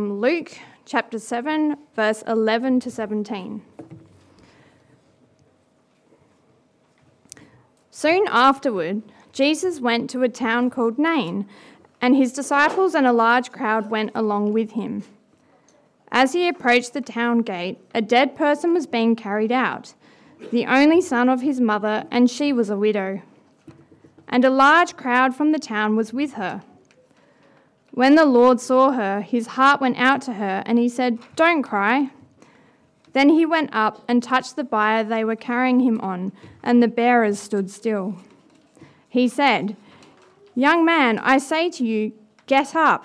from Luke chapter 7, verse 11 to 17. Soon afterward, Jesus went to a town called Nain, and his disciples and a large crowd went along with him. As he approached the town gate, a dead person was being carried out, the only son of his mother, and she was a widow. And a large crowd from the town was with her. When the Lord saw her, his heart went out to her, and he said, Don't cry. Then he went up and touched the bier they were carrying him on, and the bearers stood still. He said, Young man, I say to you, get up.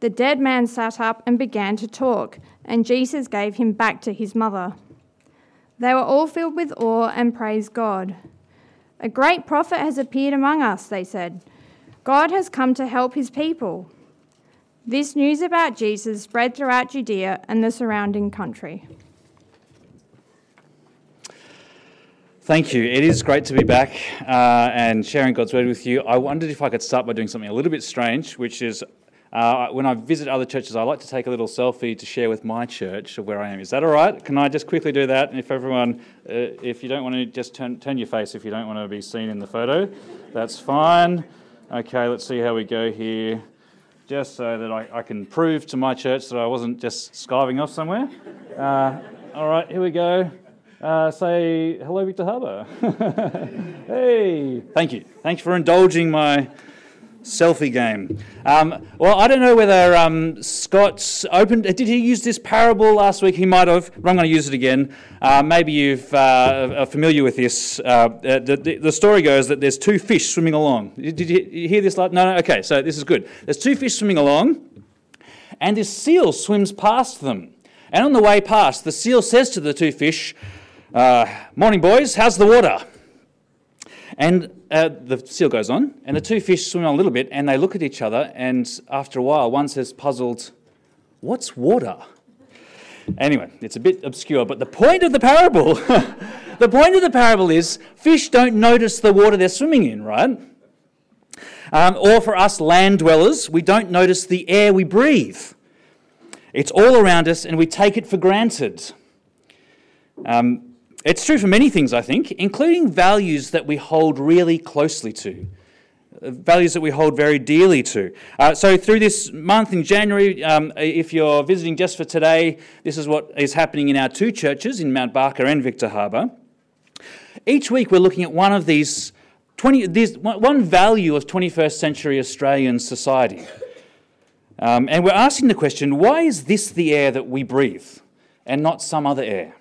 The dead man sat up and began to talk, and Jesus gave him back to his mother. They were all filled with awe and praised God. A great prophet has appeared among us, they said. God has come to help his people. This news about Jesus spread throughout Judea and the surrounding country. Thank you. It is great to be back uh, and sharing God's word with you. I wondered if I could start by doing something a little bit strange, which is uh, when I visit other churches, I like to take a little selfie to share with my church of where I am. Is that all right? Can I just quickly do that? And if everyone, uh, if you don't want to, just turn, turn your face if you don't want to be seen in the photo, that's fine. Okay, let's see how we go here just so that I, I can prove to my church that I wasn't just skiving off somewhere. Uh, all right, here we go. Uh, say hello, Victor Harbor. hey, thank you. Thanks for indulging my selfie game. Um, well, I don't know whether um, Scott opened. Did he use this parable last week? He might have. I'm going to use it again. Uh, maybe you've uh, are familiar with this. Uh, uh, the, the, story goes that there's two fish swimming along. Did you hear this? No, no. Okay, so this is good. There's two fish swimming along, and this seal swims past them. And on the way past, the seal says to the two fish, uh, "Morning, boys. How's the water?" And uh, the seal goes on, and the two fish swim on a little bit, and they look at each other, and after a while, one says, puzzled, What's water? Anyway, it's a bit obscure, but the point of the parable, the point of the parable is fish don't notice the water they're swimming in, right? Um, or for us land dwellers, we don't notice the air we breathe. It's all around us, and we take it for granted. Um, it's true for many things, I think, including values that we hold really closely to, uh, values that we hold very dearly to. Uh, so, through this month in January, um, if you're visiting just for today, this is what is happening in our two churches in Mount Barker and Victor Harbor. Each week, we're looking at one of these 20, these, one value of 21st century Australian society. Um, and we're asking the question why is this the air that we breathe and not some other air?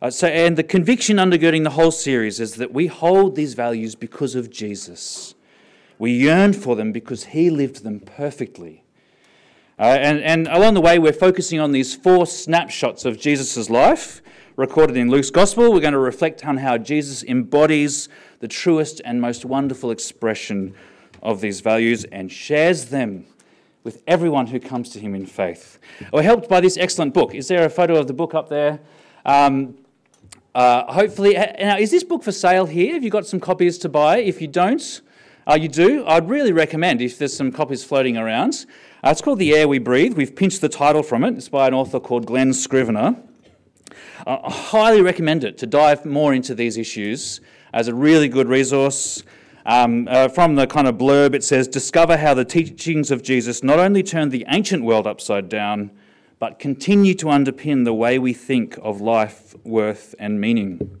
Uh, so, and the conviction undergirding the whole series is that we hold these values because of Jesus. We yearn for them because he lived them perfectly. Uh, and, and along the way, we're focusing on these four snapshots of Jesus' life recorded in Luke's Gospel. We're going to reflect on how Jesus embodies the truest and most wonderful expression of these values and shares them with everyone who comes to him in faith. We're helped by this excellent book. Is there a photo of the book up there? Um, uh, hopefully, now is this book for sale here? Have you got some copies to buy? If you don't, uh, you do. I'd really recommend if there's some copies floating around. Uh, it's called The Air We Breathe. We've pinched the title from it. It's by an author called Glen Scrivener. Uh, I highly recommend it to dive more into these issues as a really good resource. Um, uh, from the kind of blurb, it says, Discover how the teachings of Jesus not only turned the ancient world upside down, but continue to underpin the way we think of life, worth, and meaning.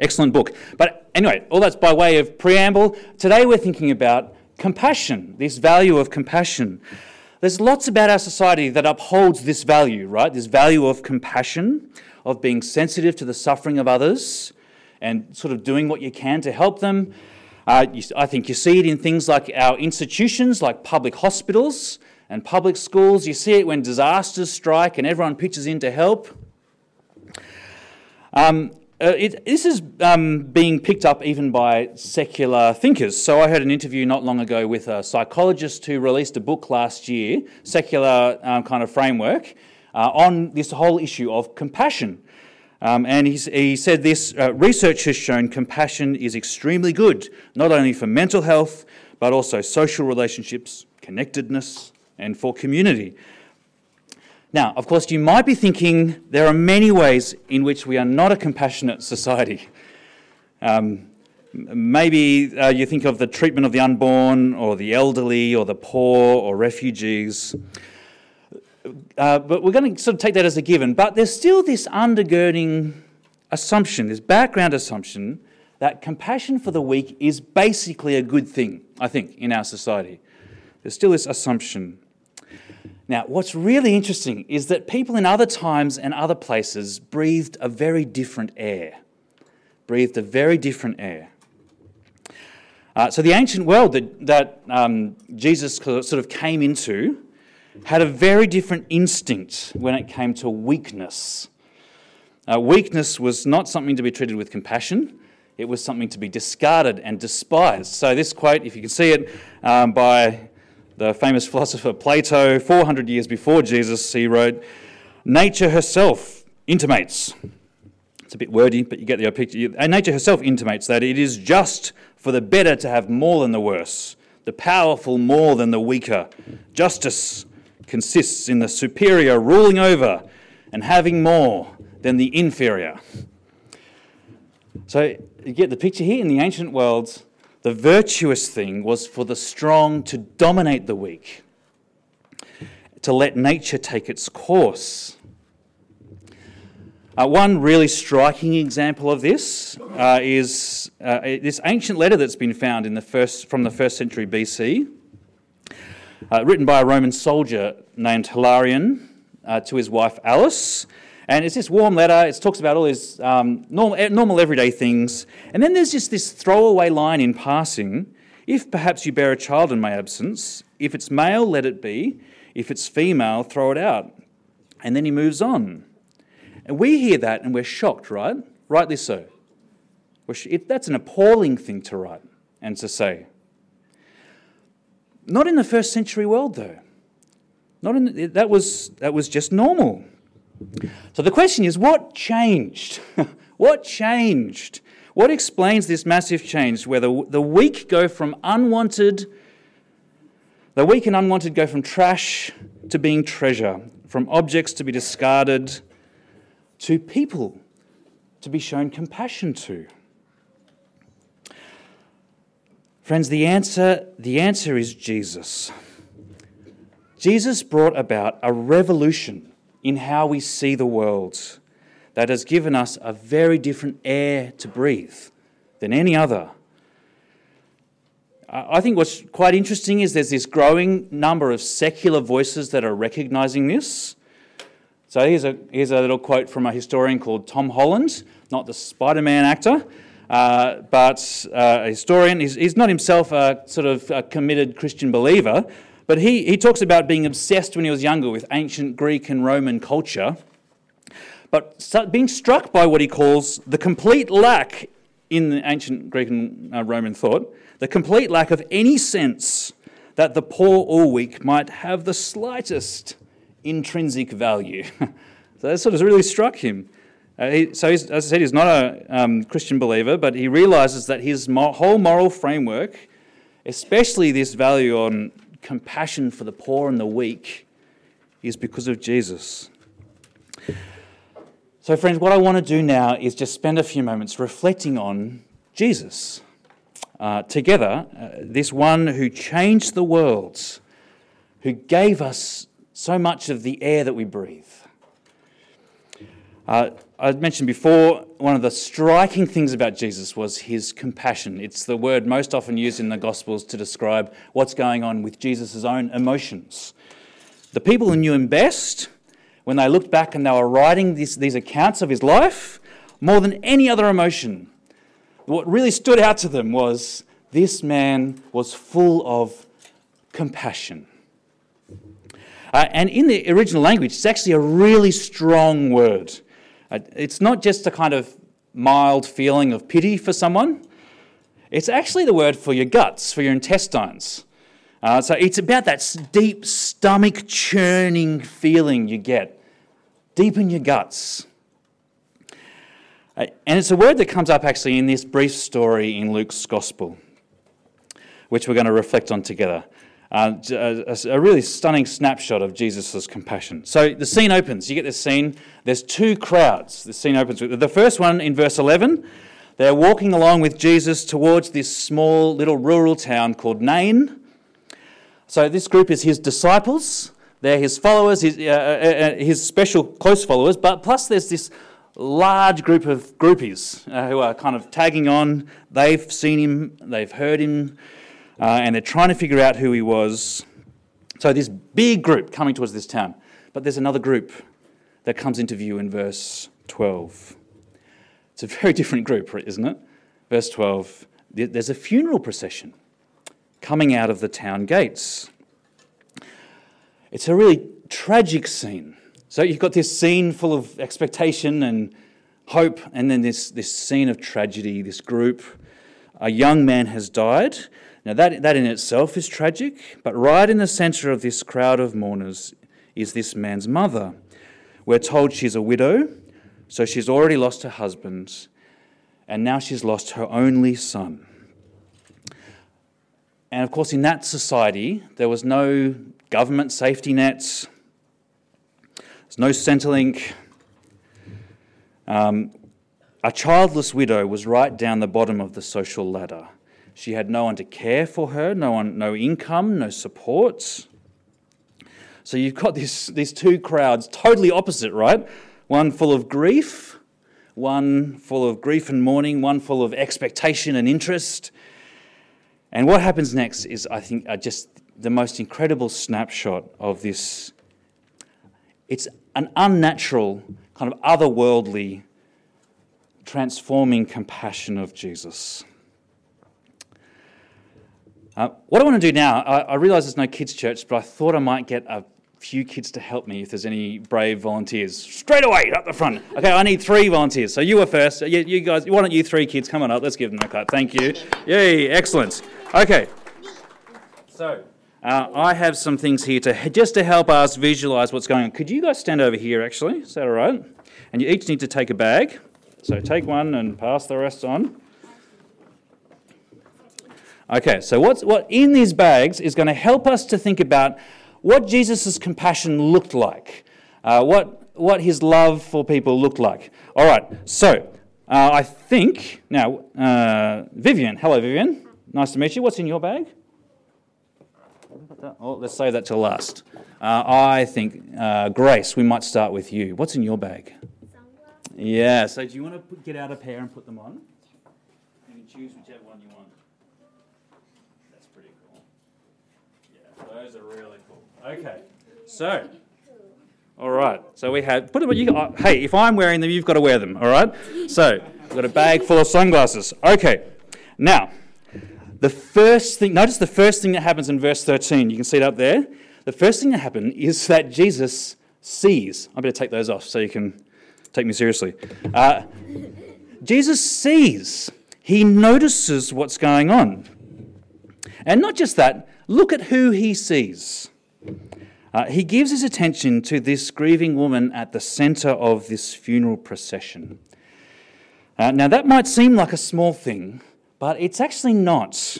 Excellent book. But anyway, all that's by way of preamble. Today we're thinking about compassion, this value of compassion. There's lots about our society that upholds this value, right? This value of compassion, of being sensitive to the suffering of others, and sort of doing what you can to help them. Uh, you, I think you see it in things like our institutions, like public hospitals, and public schools. You see it when disasters strike and everyone pitches in to help. Um, uh, it, this is um, being picked up even by secular thinkers. So I heard an interview not long ago with a psychologist who released a book last year, secular um, kind of framework, uh, on this whole issue of compassion. Um, and he said this uh, research has shown compassion is extremely good, not only for mental health, but also social relationships, connectedness, and for community. Now, of course, you might be thinking there are many ways in which we are not a compassionate society. Um, maybe uh, you think of the treatment of the unborn, or the elderly, or the poor, or refugees. Uh, but we're going to sort of take that as a given. But there's still this undergirding assumption, this background assumption, that compassion for the weak is basically a good thing, I think, in our society. There's still this assumption. Now, what's really interesting is that people in other times and other places breathed a very different air. Breathed a very different air. Uh, so, the ancient world that, that um, Jesus sort of came into had a very different instinct when it came to weakness. Uh, weakness was not something to be treated with compassion, it was something to be discarded and despised. So, this quote, if you can see it, um, by the famous philosopher Plato, 400 years before Jesus, he wrote, Nature herself intimates. It's a bit wordy, but you get the picture. And nature herself intimates that it is just for the better to have more than the worse, the powerful more than the weaker. Justice consists in the superior ruling over and having more than the inferior. So you get the picture here in the ancient world the virtuous thing was for the strong to dominate the weak, to let nature take its course. Uh, one really striking example of this uh, is uh, this ancient letter that's been found in the first, from the first century BC, uh, written by a Roman soldier named Hilarion uh, to his wife Alice. And it's this warm letter. It talks about all these um, normal, normal, everyday things. And then there's just this throwaway line in passing if perhaps you bear a child in my absence, if it's male, let it be. If it's female, throw it out. And then he moves on. And we hear that and we're shocked, right? Rightly so. That's an appalling thing to write and to say. Not in the first century world, though. Not in the, that was that was just normal. So the question is what changed? what changed? What explains this massive change where the, the weak go from unwanted, the weak and unwanted go from trash to being treasure, from objects to be discarded to people to be shown compassion to? Friends, the answer, the answer is Jesus. Jesus brought about a revolution in how we see the world that has given us a very different air to breathe than any other. I think what's quite interesting is there's this growing number of secular voices that are recognizing this. So here's a, here's a little quote from a historian called Tom Holland, not the Spider Man actor, uh, but uh, a historian. He's, he's, not himself a sort of a committed Christian believer, but he, he talks about being obsessed when he was younger with ancient Greek and Roman culture, but being struck by what he calls the complete lack in the ancient Greek and uh, Roman thought, the complete lack of any sense that the poor or weak might have the slightest intrinsic value. so that sort of really struck him. Uh, he, so, as I said, he's not a um, Christian believer, but he realizes that his mo- whole moral framework, especially this value on compassion for the poor and the weak is because of Jesus. So, friends, what I want to do now is just spend a few moments reflecting on Jesus. Uh, together, uh, this one who changed the world, who gave us so much of the air that we breathe. Uh, I mentioned before, one of the striking things about Jesus was his compassion. It's the word most often used in the Gospels to describe what's going on with Jesus' own emotions. The people who knew him best, when they looked back and they were writing this, these accounts of his life, more than any other emotion, what really stood out to them was this man was full of compassion. Uh, and in the original language, it's actually a really strong word. Uh, it's not just a kind of mild feeling of pity for someone, it's actually the word for your guts, for your intestines. Uh, so it's about that deep stomach churning feeling you get deep in your guts. Uh, and it's a word that comes up actually in this brief story in Luke's Gospel, which we're going to reflect on together. Uh, a, a, really stunning snapshot of Jesus' compassion. So the scene opens. You get this scene. There's two crowds. The scene opens. With, the first one in verse 11, they're walking along with Jesus towards this small little rural town called Nain. So this group is his disciples. They're his followers, his, uh, uh, uh his special close followers. But plus, there's this large group of groupies uh, who are kind of tagging on. They've seen him. They've heard him uh, and they're trying to figure out who he was. So, this big group coming towards this town. But there's another group that comes into view in verse 12. It's a very different group, isn't it? Verse 12 there's a funeral procession coming out of the town gates. It's a really tragic scene. So you've got this scene full of expectation and hope, and then this, this scene of tragedy, this group. A young man has died, now, that, that in itself is tragic, but right in the centre of this crowd of mourners is this man's mother. We're told she's a widow, so she's already lost her husband, and now she's lost her only son. And of course, in that society, there was no government safety nets, there's no Centrelink. Um, a childless widow was right down the bottom of the social ladder. She had no one to care for her, no one, no income, no supports. So you've got this, these two crowds, totally opposite, right? One full of grief, one full of grief and mourning, one full of expectation and interest. And what happens next is, I think, just the most incredible snapshot of this. It's an unnatural, kind of otherworldly, transforming compassion of Jesus. Uh, what I want to do now, I, I realise there's no kids' church, but I thought I might get a few kids to help me if there's any brave volunteers. Straight away, up the front. Okay, I need three volunteers. So you were first. You, you guys, why don't you three kids come on up? Let's give them a clap. Thank you. Yay, excellent. Okay. So uh, I have some things here to just to help us visualise what's going on. Could you guys stand over here? Actually, is that all right? And you each need to take a bag. So take one and pass the rest on. Okay, so what's, what in these bags is going to help us to think about what Jesus' compassion looked like, uh, what, what his love for people looked like. All right, so uh, I think, now, uh, Vivian, hello, Vivian. Nice to meet you. What's in your bag? Oh, let's save that till last. Uh, I think, uh, Grace, we might start with you. What's in your bag? Yeah, so do you want to put, get out a pair and put them on? You can choose whichever one you want. Those are really cool. Okay, so. All right, so we have put them. You, uh, hey, if I'm wearing them, you've got to wear them. All right. So we've got a bag full of sunglasses. Okay, now the first thing. Notice the first thing that happens in verse 13. You can see it up there. The first thing that happens is that Jesus sees. I better take those off so you can take me seriously. Uh, Jesus sees. He notices what's going on, and not just that. Look at who he sees. Uh, he gives his attention to this grieving woman at the centre of this funeral procession. Uh, now, that might seem like a small thing, but it's actually not.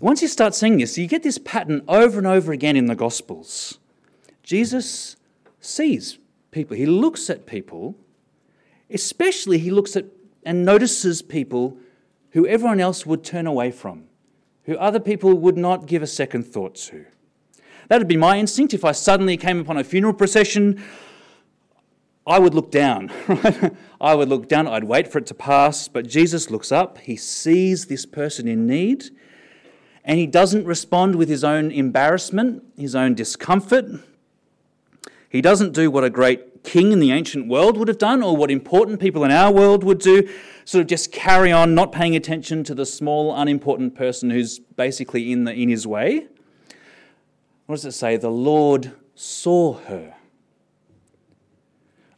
Once you start seeing this, you get this pattern over and over again in the Gospels. Jesus sees people, he looks at people, especially he looks at and notices people who everyone else would turn away from who other people would not give a second thought to. That would be my instinct if I suddenly came upon a funeral procession. I would look down. I would look down, I'd wait for it to pass, but Jesus looks up, he sees this person in need, and he doesn't respond with his own embarrassment, his own discomfort. He doesn't do what a great king in the ancient world would have done or what important people in our world would do sort of just carry on, not paying attention to the small, unimportant person who's basically in, the, in his way. What does it say? The Lord saw her.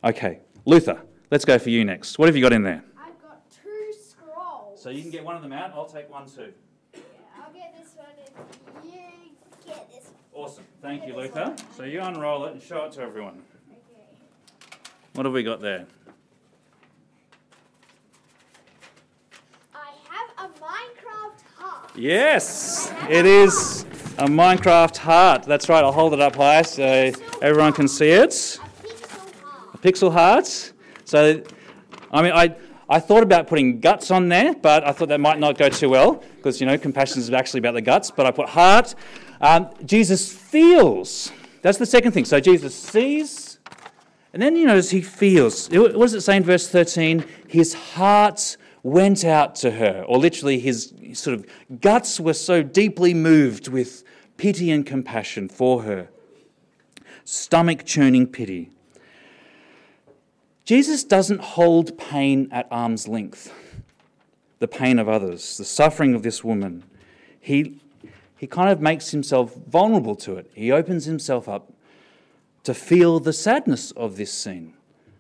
Okay, Luther, let's go for you next. What have you got in there? I've got two scrolls. So you can get one of them out, I'll take one too. Yeah, I'll get this one and you get. Awesome. Thank you, Luther. So you unroll it and show it to everyone. Okay. What have we got there? I have a Minecraft heart. Yes, it is a Minecraft heart. That's right, I'll hold it up high so everyone can see it. A pixel heart. A pixel heart. So, I mean, I, I thought about putting guts on there, but I thought that might not go too well because, you know, compassion is actually about the guts. But I put heart. Um, Jesus feels. That's the second thing. So Jesus sees, and then you notice he feels. What does it say in verse 13? His heart went out to her, or literally his sort of guts were so deeply moved with pity and compassion for her. Stomach churning pity. Jesus doesn't hold pain at arm's length, the pain of others, the suffering of this woman. He, he kind of makes himself vulnerable to it. He opens himself up to feel the sadness of this scene,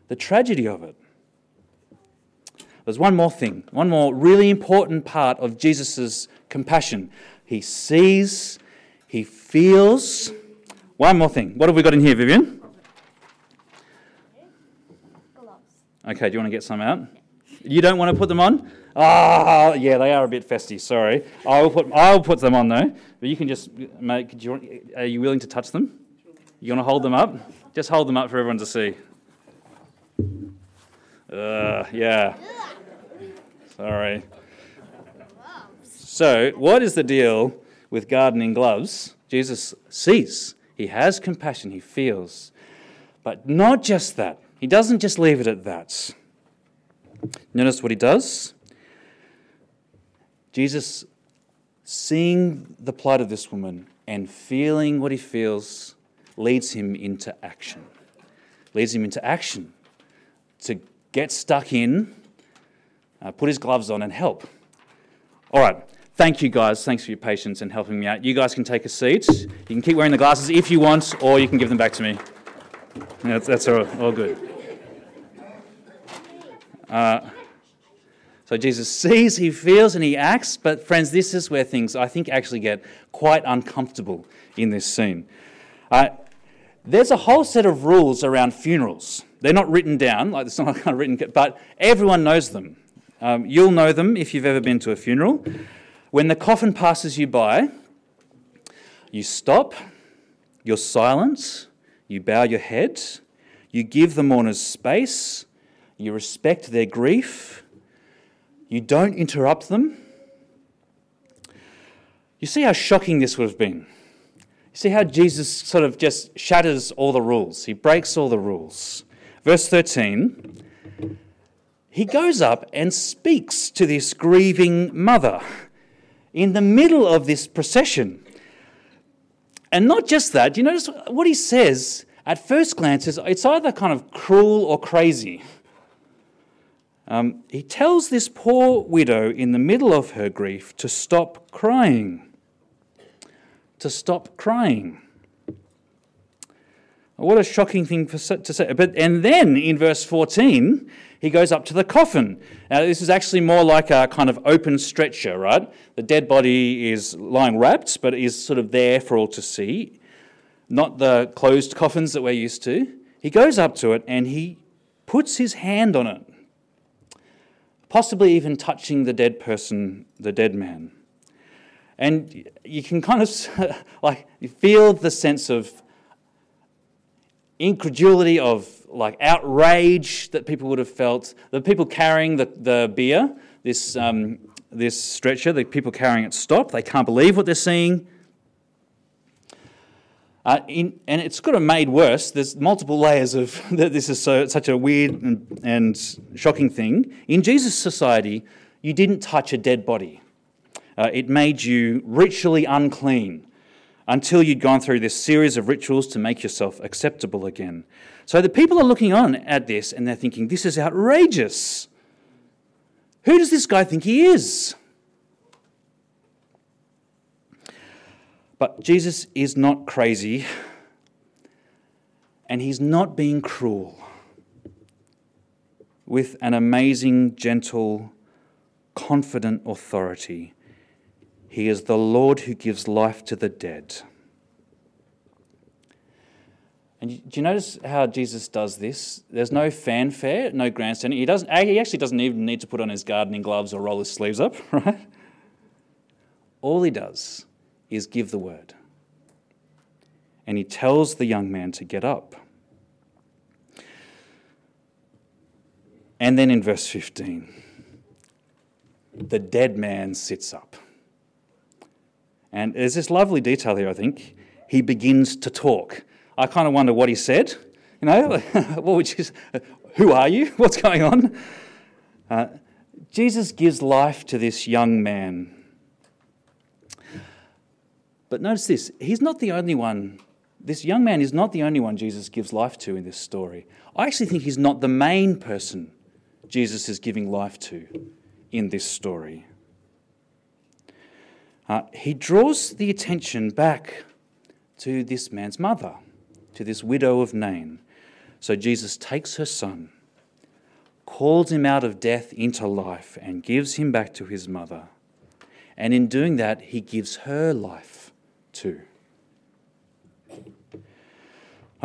the tragedy of it. There's one more thing, one more really important part of Jesus' compassion. He sees, he feels. One more thing. What have we got in here, Vivian? Okay, do you want to get some out? You don't want to put them on? Ah, oh, yeah, they are a bit festy. Sorry, I will put I will put them on though. But you can just make. You want, are you willing to touch them? You want to hold them up? Just hold them up for everyone to see. Uh, yeah. Sorry. So, what is the deal with gardening gloves? Jesus sees. He has compassion. He feels. But not just that. He doesn't just leave it at that. Notice what he does. Jesus, seeing the plight of this woman and feeling what he feels, leads him into action. Leads him into action to get stuck in, uh, put his gloves on, and help. All right. Thank you, guys. Thanks for your patience and helping me out. You guys can take a seat. You can keep wearing the glasses if you want, or you can give them back to me. That's, all, all good. Uh, so Jesus sees, he feels, and he acts. But, friends, this is where things I think actually get quite uncomfortable in this scene. Uh, there's a whole set of rules around funerals. They're not written down, like it's not kind of written, but everyone knows them. Um, you'll know them if you've ever been to a funeral. When the coffin passes you by, you stop, you're silent, you bow your head, you give the mourners space, you respect their grief, you don't interrupt them. You see how shocking this would have been. You see how Jesus sort of just shatters all the rules, he breaks all the rules. Verse 13 he goes up and speaks to this grieving mother in the middle of this procession. And not just that, you notice what he says at first glance is it's either kind of cruel or crazy. Um, he tells this poor widow in the middle of her grief to stop crying. To stop crying. What a shocking thing to say. But, and then in verse 14, he goes up to the coffin. Now, this is actually more like a kind of open stretcher, right? The dead body is lying wrapped, but is sort of there for all to see, not the closed coffins that we're used to. He goes up to it and he puts his hand on it, possibly even touching the dead person, the dead man. And you can kind of like feel the sense of incredulity, of like outrage that people would have felt. The people carrying the, the bier, this, um, this stretcher, the people carrying it stop. They can't believe what they're seeing. Uh, in, and it's kind of made worse. There's multiple layers of that. This is so, such a weird and, and, shocking thing. In Jesus' society, you didn't touch a dead body. Uh, it made you ritually unclean until you'd gone through this series of rituals to make yourself acceptable again. So the people are looking on at this and they're thinking, this is outrageous. Who does this guy think he is? But Jesus is not crazy and he's not being cruel. With an amazing, gentle, confident authority, he is the Lord who gives life to the dead. And do you notice how Jesus does this? There's no fanfare, no grandstanding. He, doesn't, he actually doesn't even need to put on his gardening gloves or roll his sleeves up, right? All he does is give the word. and he tells the young man to get up. And then in verse 15, the dead man sits up. And there's this lovely detail here, I think. He begins to talk. I kind of wonder what he said. You know, what would you, who are you? What's going on? Uh, Jesus gives life to this young man. But notice this he's not the only one. This young man is not the only one Jesus gives life to in this story. I actually think he's not the main person Jesus is giving life to in this story. Uh, he draws the attention back to this man's mother, to this widow of Nain. So Jesus takes her son, calls him out of death into life, and gives him back to his mother. And in doing that, he gives her life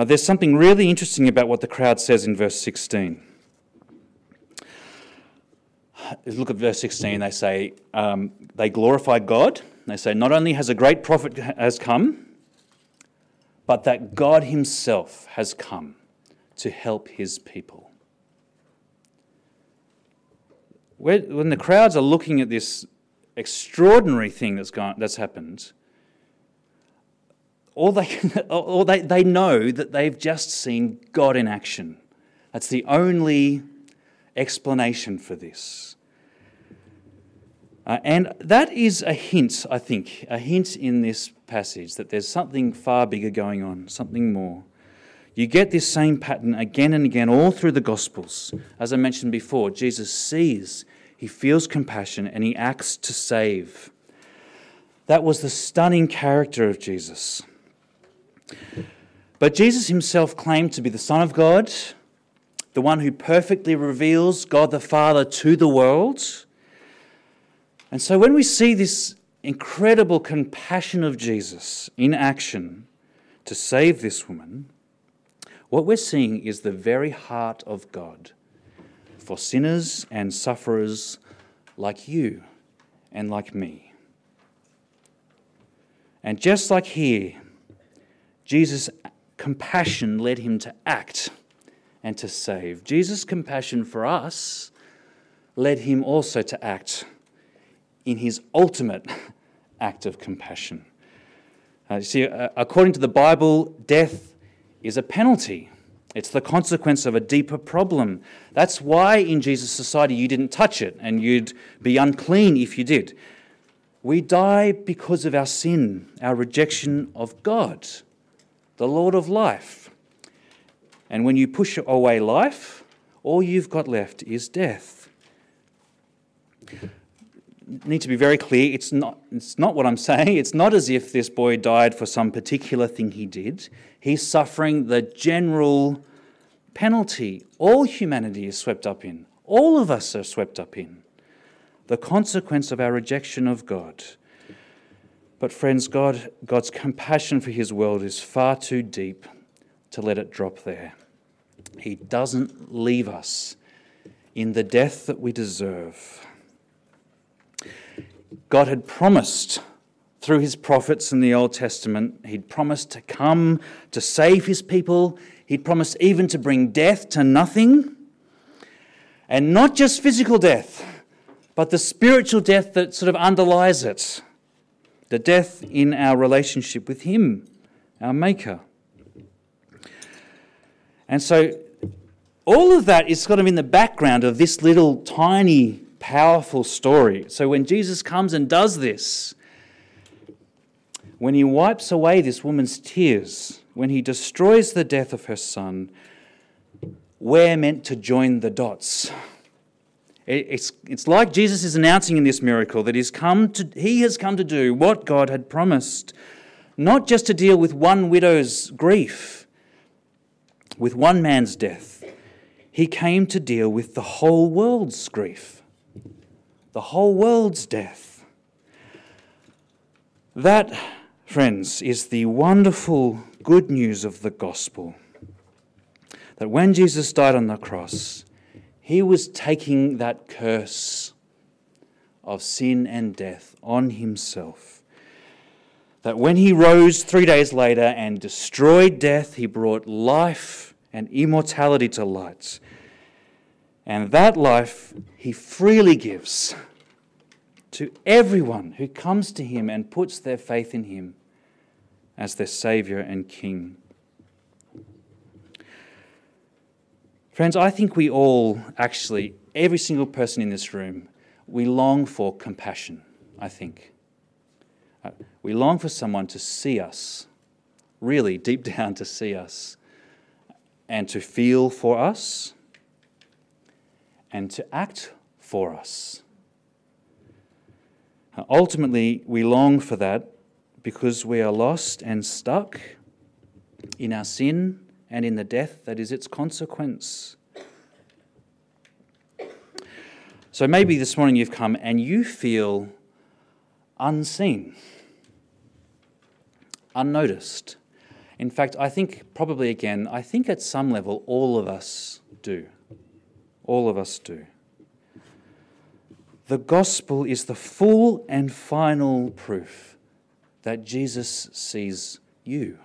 there's something really interesting about what the crowd says in verse 16 look at verse 16. They say, um, they glorify God. They say, not only has a great prophet has come, but that God himself has come to help his people. When the crowds are looking at this extraordinary thing that's, gone, that's happened, all they, all they, they know that they've just seen God in action. That's the only explanation for this. Uh, and that is a hint, I think, a hint in this passage that there's something far bigger going on, something more. You get this same pattern again and again all through the Gospels. As I mentioned before, Jesus sees, he feels compassion, and he acts to save. That was the stunning character of Jesus. But Jesus himself claimed to be the Son of God, the one who perfectly reveals God the Father to the world and so when we see this incredible compassion of Jesus in action to save this woman, what we're seeing is the very heart of God for sinners and sufferers like you and like me. And just like here, Jesus' compassion led him to act and to save. Jesus' compassion for us led him also to act in his ultimate act of compassion. Uh, you see, uh, according to the Bible, death is a penalty. It's the consequence of a deeper problem. That's why in Jesus' society you didn't touch it and you'd be unclean if you did. We die because of our sin, our rejection of God, the Lord of life. And when you push away life, all you've got left is death need to be very clear it's not, it's not what I'm saying. It's not as if this boy died for some particular thing he did. He's suffering the general penalty all humanity is swept up in. All of us are swept up in. The consequence of our rejection of God. But, friends, God, God's compassion for his world is far too deep to let it drop there. He doesn't leave us in the death that we deserve. God had promised through his prophets in the Old Testament, he'd promised to come to save his people, he'd promised even to bring death to nothing. And not just physical death, but the spiritual death that sort of underlies it the death in our relationship with him, our Maker. And so, all of that is sort of in the background of this little tiny powerful story. So when Jesus comes and does this, when he wipes away this woman's tears, when he destroys the death of her son, we're meant to join the dots. It's, it's like Jesus is announcing in this miracle that he's come to, he has come to do what God had promised, not just to deal with one widow's grief, with one man's death. He came to deal with the whole world's grief the whole world's death. That, friends, is the wonderful good news of the gospel. That when Jesus died on the cross, he was taking that curse of sin and death on himself. that when he rose three days later and destroyed death, he brought life and immortality to light. And that life he freely gives to everyone who comes to him and puts their faith in him as their Savior and King. Friends, I think we all, actually, every single person in this room, we long for compassion, I think. Uh, we long for someone to see us, really deep down to see us, and to feel for us, and to act for us. Uh, ultimately, we long for that because we are lost and stuck in our sin and in the death that is its consequence. So maybe this morning you've come and you feel unseen, unnoticed. In fact, I think probably again, I think at some level all of us do. All of us do. The gospel is the full and final proof that Jesus sees you.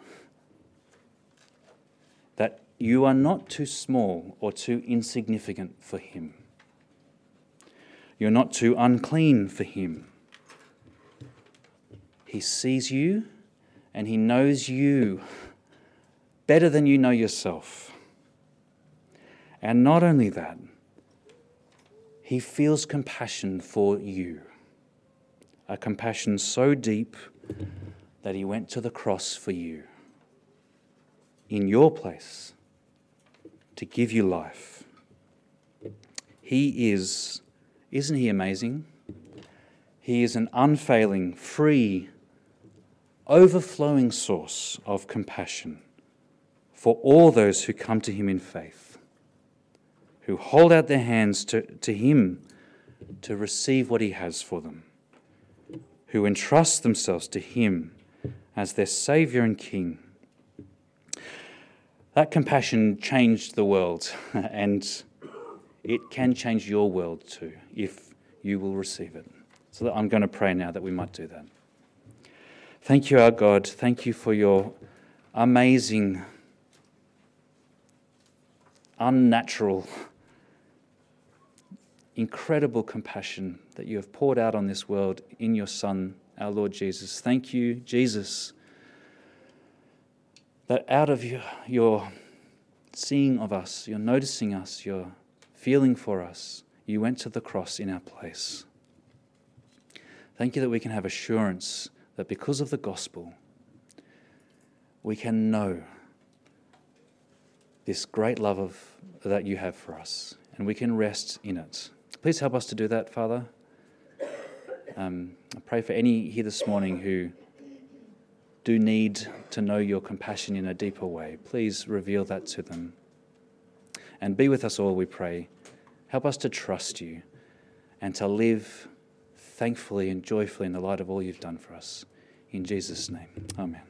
You are not too small or too insignificant for him. You're not too unclean for him. He sees you and he knows you better than you know yourself. And not only that, he feels compassion for you. A compassion so deep that he went to the cross for you in your place to give you life. He is, isn't he amazing? He is an unfailing, free, overflowing source of compassion for all those who come to him in faith, who hold out their hands to, to him to receive what he has for them who entrust themselves to Him as their Saviour and King. That compassion changed the world, and it can change your world too if you will receive it. So I'm going to pray now that we might do that. Thank you, our God. Thank you for your amazing, unnatural, incredible compassion that you have poured out on this world in your Son, our Lord Jesus. Thank you, Jesus, that out of your, your seeing of us, your noticing us, your feeling for us, you went to the cross in our place. Thank you that we can have assurance that because of the gospel, we can know this great love of, that you have for us, and we can rest in it. Please help us to do that, Father. Um, I pray for any here this morning who do need to know your compassion in a deeper way. Please reveal that to them. And be with us all, we pray. Help us to trust you and to live thankfully and joyfully in the light of all you've done for us. In Jesus' name, amen.